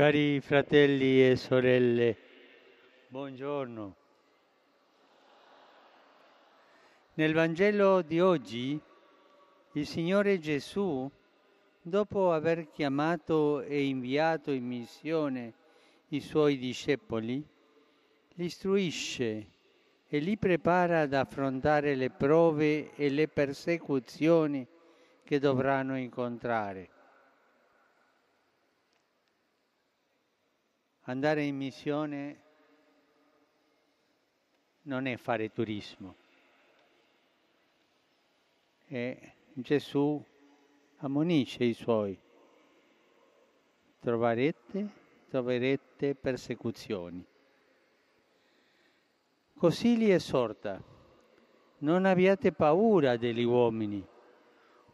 Cari fratelli e sorelle, buongiorno. Nel Vangelo di oggi il Signore Gesù, dopo aver chiamato e inviato in missione i suoi discepoli, li istruisce e li prepara ad affrontare le prove e le persecuzioni che dovranno incontrare. Andare in missione non è fare turismo. E Gesù ammonisce i suoi. Troverete, troverete persecuzioni. Così li esorta. Non abbiate paura degli uomini,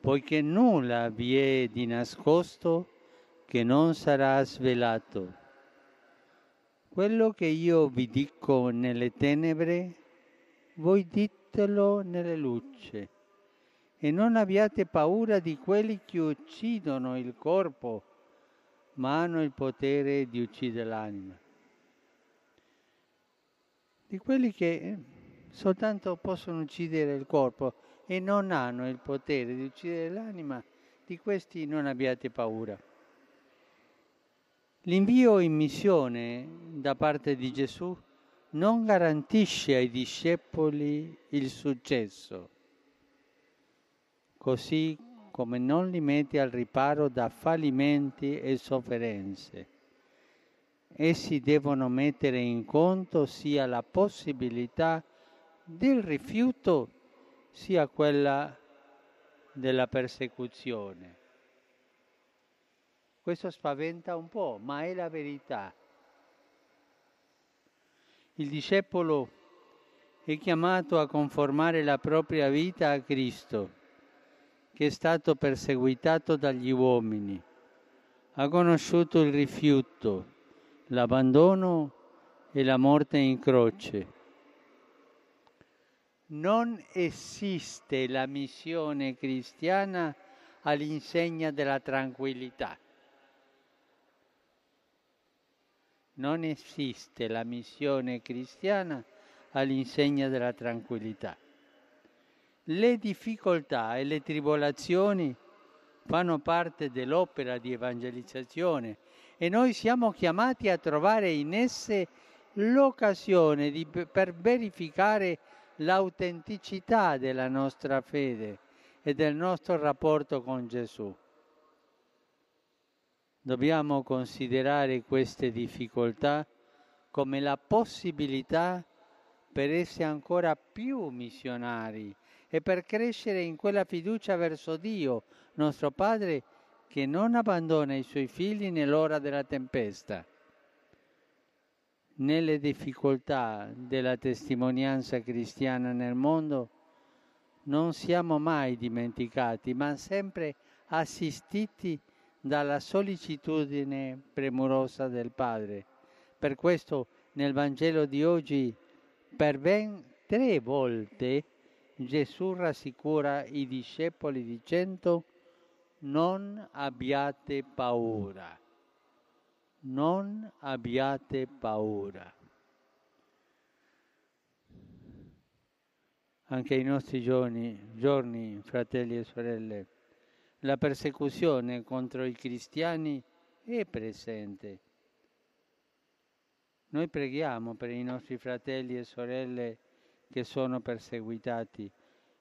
poiché nulla vi è di nascosto che non sarà svelato quello che io vi dico nelle tenebre, voi ditelo nelle luce. E non abbiate paura di quelli che uccidono il corpo, ma hanno il potere di uccidere l'anima. Di quelli che soltanto possono uccidere il corpo e non hanno il potere di uccidere l'anima, di questi non abbiate paura. L'invio in missione da parte di Gesù non garantisce ai discepoli il successo, così come non li mette al riparo da fallimenti e sofferenze. Essi devono mettere in conto sia la possibilità del rifiuto sia quella della persecuzione. Questo spaventa un po', ma è la verità. Il discepolo è chiamato a conformare la propria vita a Cristo, che è stato perseguitato dagli uomini, ha conosciuto il rifiuto, l'abbandono e la morte in croce. Non esiste la missione cristiana all'insegna della tranquillità. Non esiste la missione cristiana all'insegna della tranquillità. Le difficoltà e le tribolazioni fanno parte dell'opera di evangelizzazione e noi siamo chiamati a trovare in esse l'occasione di, per verificare l'autenticità della nostra fede e del nostro rapporto con Gesù. Dobbiamo considerare queste difficoltà come la possibilità per essere ancora più missionari e per crescere in quella fiducia verso Dio, nostro Padre, che non abbandona i suoi figli nell'ora della tempesta. Nelle difficoltà della testimonianza cristiana nel mondo non siamo mai dimenticati, ma sempre assistiti dalla sollecitudine premurosa del Padre. Per questo nel Vangelo di oggi per ben tre volte Gesù rassicura i discepoli dicendo non abbiate paura, non abbiate paura. Anche i nostri giorni, giorni, fratelli e sorelle, la persecuzione contro i cristiani è presente. Noi preghiamo per i nostri fratelli e sorelle che sono perseguitati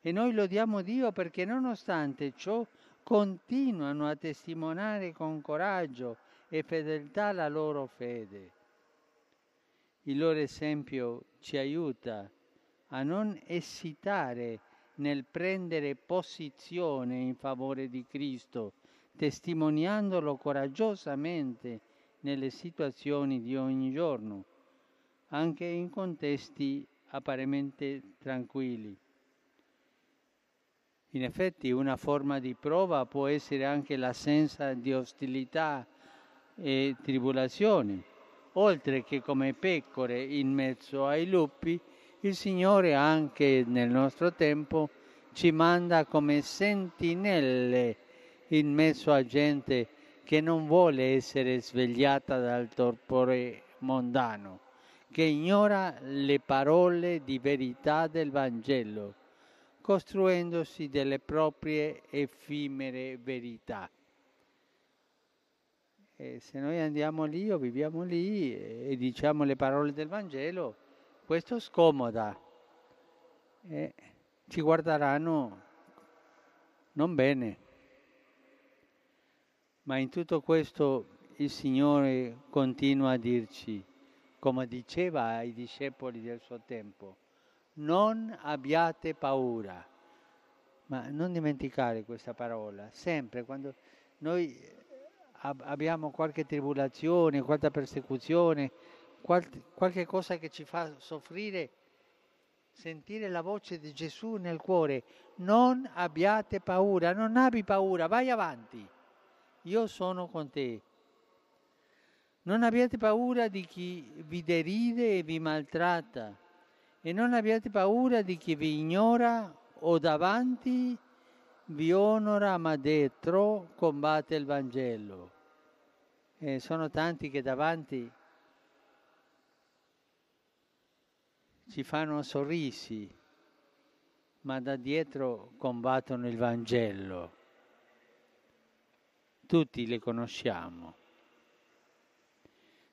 e noi lodiamo Dio perché nonostante ciò continuano a testimoniare con coraggio e fedeltà la loro fede. Il loro esempio ci aiuta a non esitare nel prendere posizione in favore di Cristo, testimoniandolo coraggiosamente nelle situazioni di ogni giorno, anche in contesti apparentemente tranquilli. In effetti una forma di prova può essere anche l'assenza di ostilità e tribolazioni, oltre che come pecore in mezzo ai lupi, il Signore anche nel nostro tempo ci manda come sentinelle in mezzo a gente che non vuole essere svegliata dal torpore mondano, che ignora le parole di verità del Vangelo, costruendosi delle proprie effimere verità. E se noi andiamo lì o viviamo lì e diciamo le parole del Vangelo, questo scomoda e ci guarderanno non bene. Ma in tutto questo il Signore continua a dirci, come diceva ai discepoli del suo tempo, non abbiate paura. Ma non dimenticare questa parola, sempre quando noi abbiamo qualche tribolazione, qualche persecuzione, qualche cosa che ci fa soffrire, sentire la voce di Gesù nel cuore, non abbiate paura, non abbi paura, vai avanti io sono con te. Non abbiate paura di chi vi deride e vi maltratta e non abbiate paura di chi vi ignora o davanti vi onora ma dietro combatte il Vangelo. E sono tanti che davanti ci fanno sorrisi, ma da dietro combattono il Vangelo tutti le conosciamo.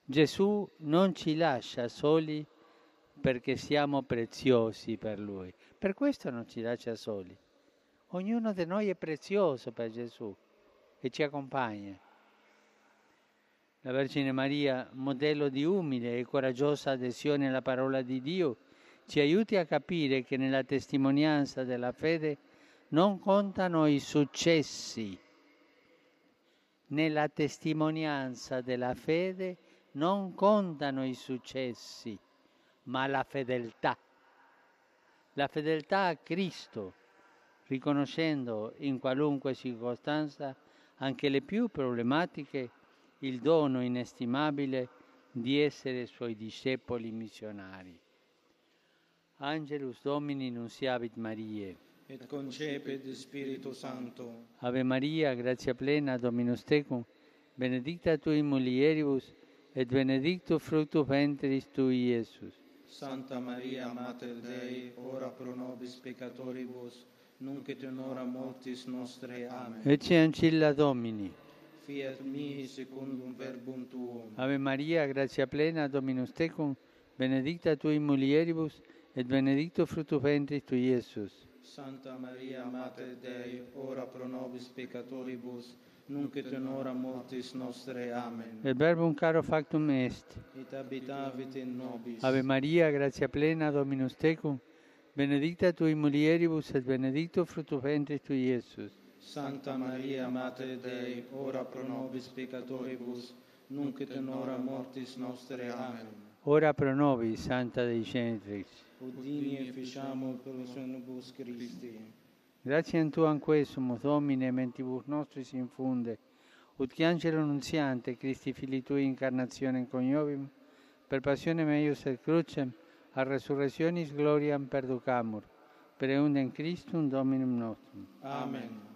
Gesù non ci lascia soli perché siamo preziosi per Lui, per questo non ci lascia soli. Ognuno di noi è prezioso per Gesù e ci accompagna. La Vergine Maria, modello di umile e coraggiosa adesione alla parola di Dio, ci aiuti a capire che nella testimonianza della fede non contano i successi, nella testimonianza della fede non contano i successi, ma la fedeltà. La fedeltà a Cristo, riconoscendo in qualunque circostanza, anche le più problematiche, il dono inestimabile di essere suoi discepoli missionari. Angelus Domini Nunciavit Mariae et concepit Spiritu Sancto. Ave Maria, gratia plena, Dominus tecum, benedicta tui mulieribus, et benedictus fructus ventris tui, Iesus. Santa Maria, Mater Dei, ora pro nobis peccatoribus, nunc et in hora mortis nostre. Amen. Ecce ancilla Domini. Fiat mihi secundum verbum tuum. Ave Maria, gratia plena, Dominus tecum, benedicta tui mulieribus, et benedictus fructus ventris tui, Iesus. Santa Maria, Mater Dei, ora pro nobis peccatoribus, nunc et in hora mortis nostre. Amen. Et verbum caro factum est. Et habitavit in nobis. Ave Maria, gratia plena, Dominus tecum, benedicta tui mulieribus et benedictus fructus ventris tui, Iesus. Santa Maria, Mater Dei, ora pro nobis peccatoribus, nunc et in hora mortis nostre. Amen. Ora pro nobis, Santa Dei Genitrix. Udini e ficiamo per sonibus Christi. Grazie a Tu anque Domine, mentibus nostris infunde, ut che angelo nunziante, Christi fili Tui incarnazione coniovim, per passione meius et crucem, a resurrectionis gloriam perducamur, per eundem Christum Dominum nostrum. Amen.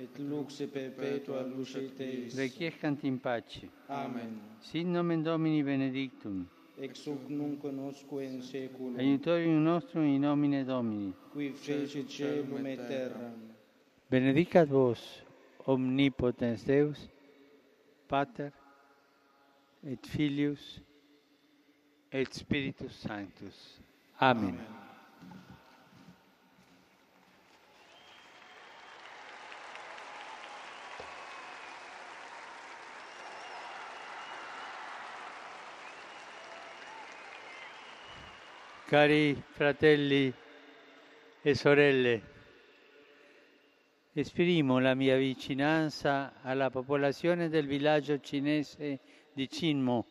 Et lux perpetua luce Teis. Requiescant in pace. Amen. Sit nomen Domini benedictum. Ex hoc nunc nosque in saeculum. Aiutorium nostrum in nomine Domini. Qui fecit celum et terram. Benedicat vos, omnipotens Deus, Pater, et Filius, et Spiritus Sanctus. Amen. Amen. Cari fratelli e sorelle, Esprimo la mia vicinanza alla popolazione del villaggio cinese di Cinmo,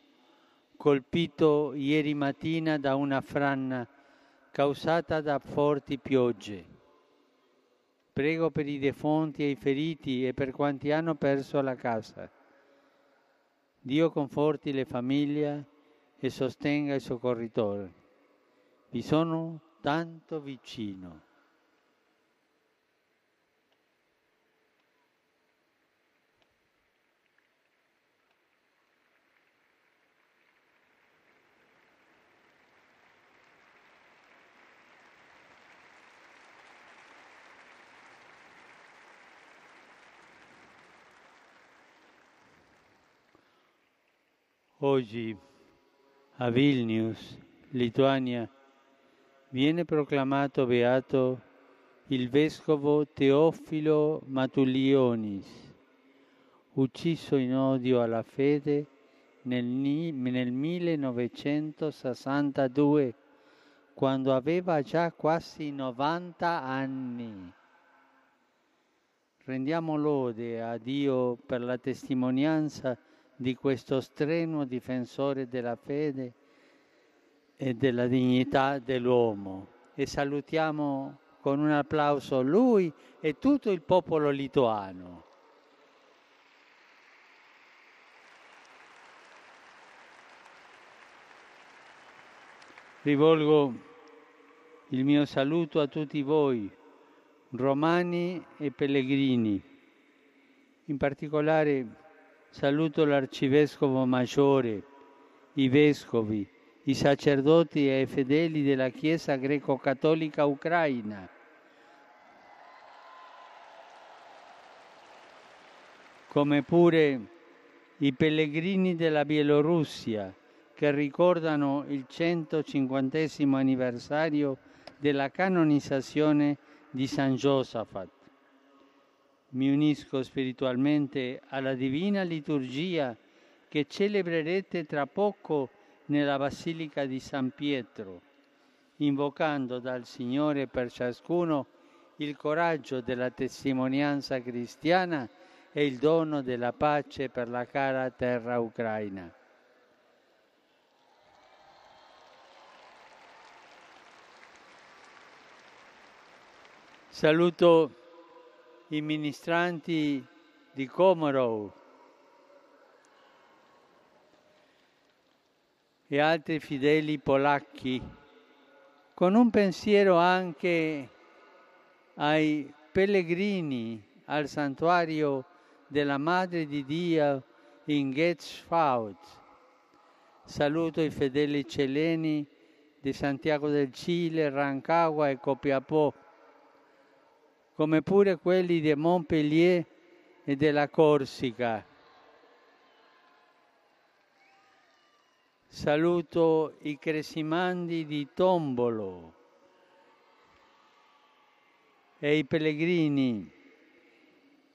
colpito ieri mattina da una frana causata da forti piogge. Prego per i defunti e i feriti e per quanti hanno perso la casa. Dio conforti le famiglie e sostenga i soccorritori. Vi sono tanto vicino. Oggi a Vilnius, Lituania, viene proclamato beato il vescovo Teofilo Matulionis, ucciso in odio alla fede nel, nel 1962, quando aveva già quasi 90 anni. Rendiamo lode a Dio per la testimonianza di questo strenuo difensore della fede e della dignità dell'uomo e salutiamo con un applauso lui e tutto il popolo lituano. Rivolgo il mio saluto a tutti voi, romani e pellegrini, in particolare Saluto l'arcivescovo maggiore, i vescovi, i sacerdoti e i fedeli della Chiesa greco-cattolica ucraina. come pure i pellegrini della Bielorussia che ricordano il 150 anniversario della canonizzazione di San Giosafat mi unisco spiritualmente alla divina liturgia che celebrerete tra poco nella Basilica di San Pietro, invocando dal Signore per ciascuno il coraggio della testimonianza cristiana e il dono della pace per la cara terra ucraina. Saluto i ministranti di Komarov e altri fedeli polacchi, con un pensiero anche ai pellegrini al santuario della Madre di Dio in Getzfaut. Saluto i fedeli celeni di Santiago del Cile, Rancagua e Copiapò come pure quelli di Montpellier e della Corsica. Saluto i cresimandi di Tombolo e i pellegrini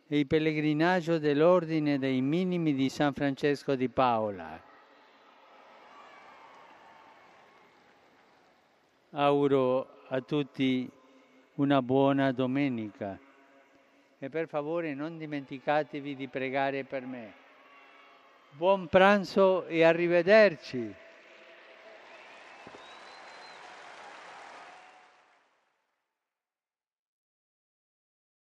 e il pellegrinaggio dell'Ordine dei Minimi di San Francesco di Paola. Auguro a tutti una buona domenica e per favore non dimenticatevi di pregare per me. Buon pranzo e arrivederci.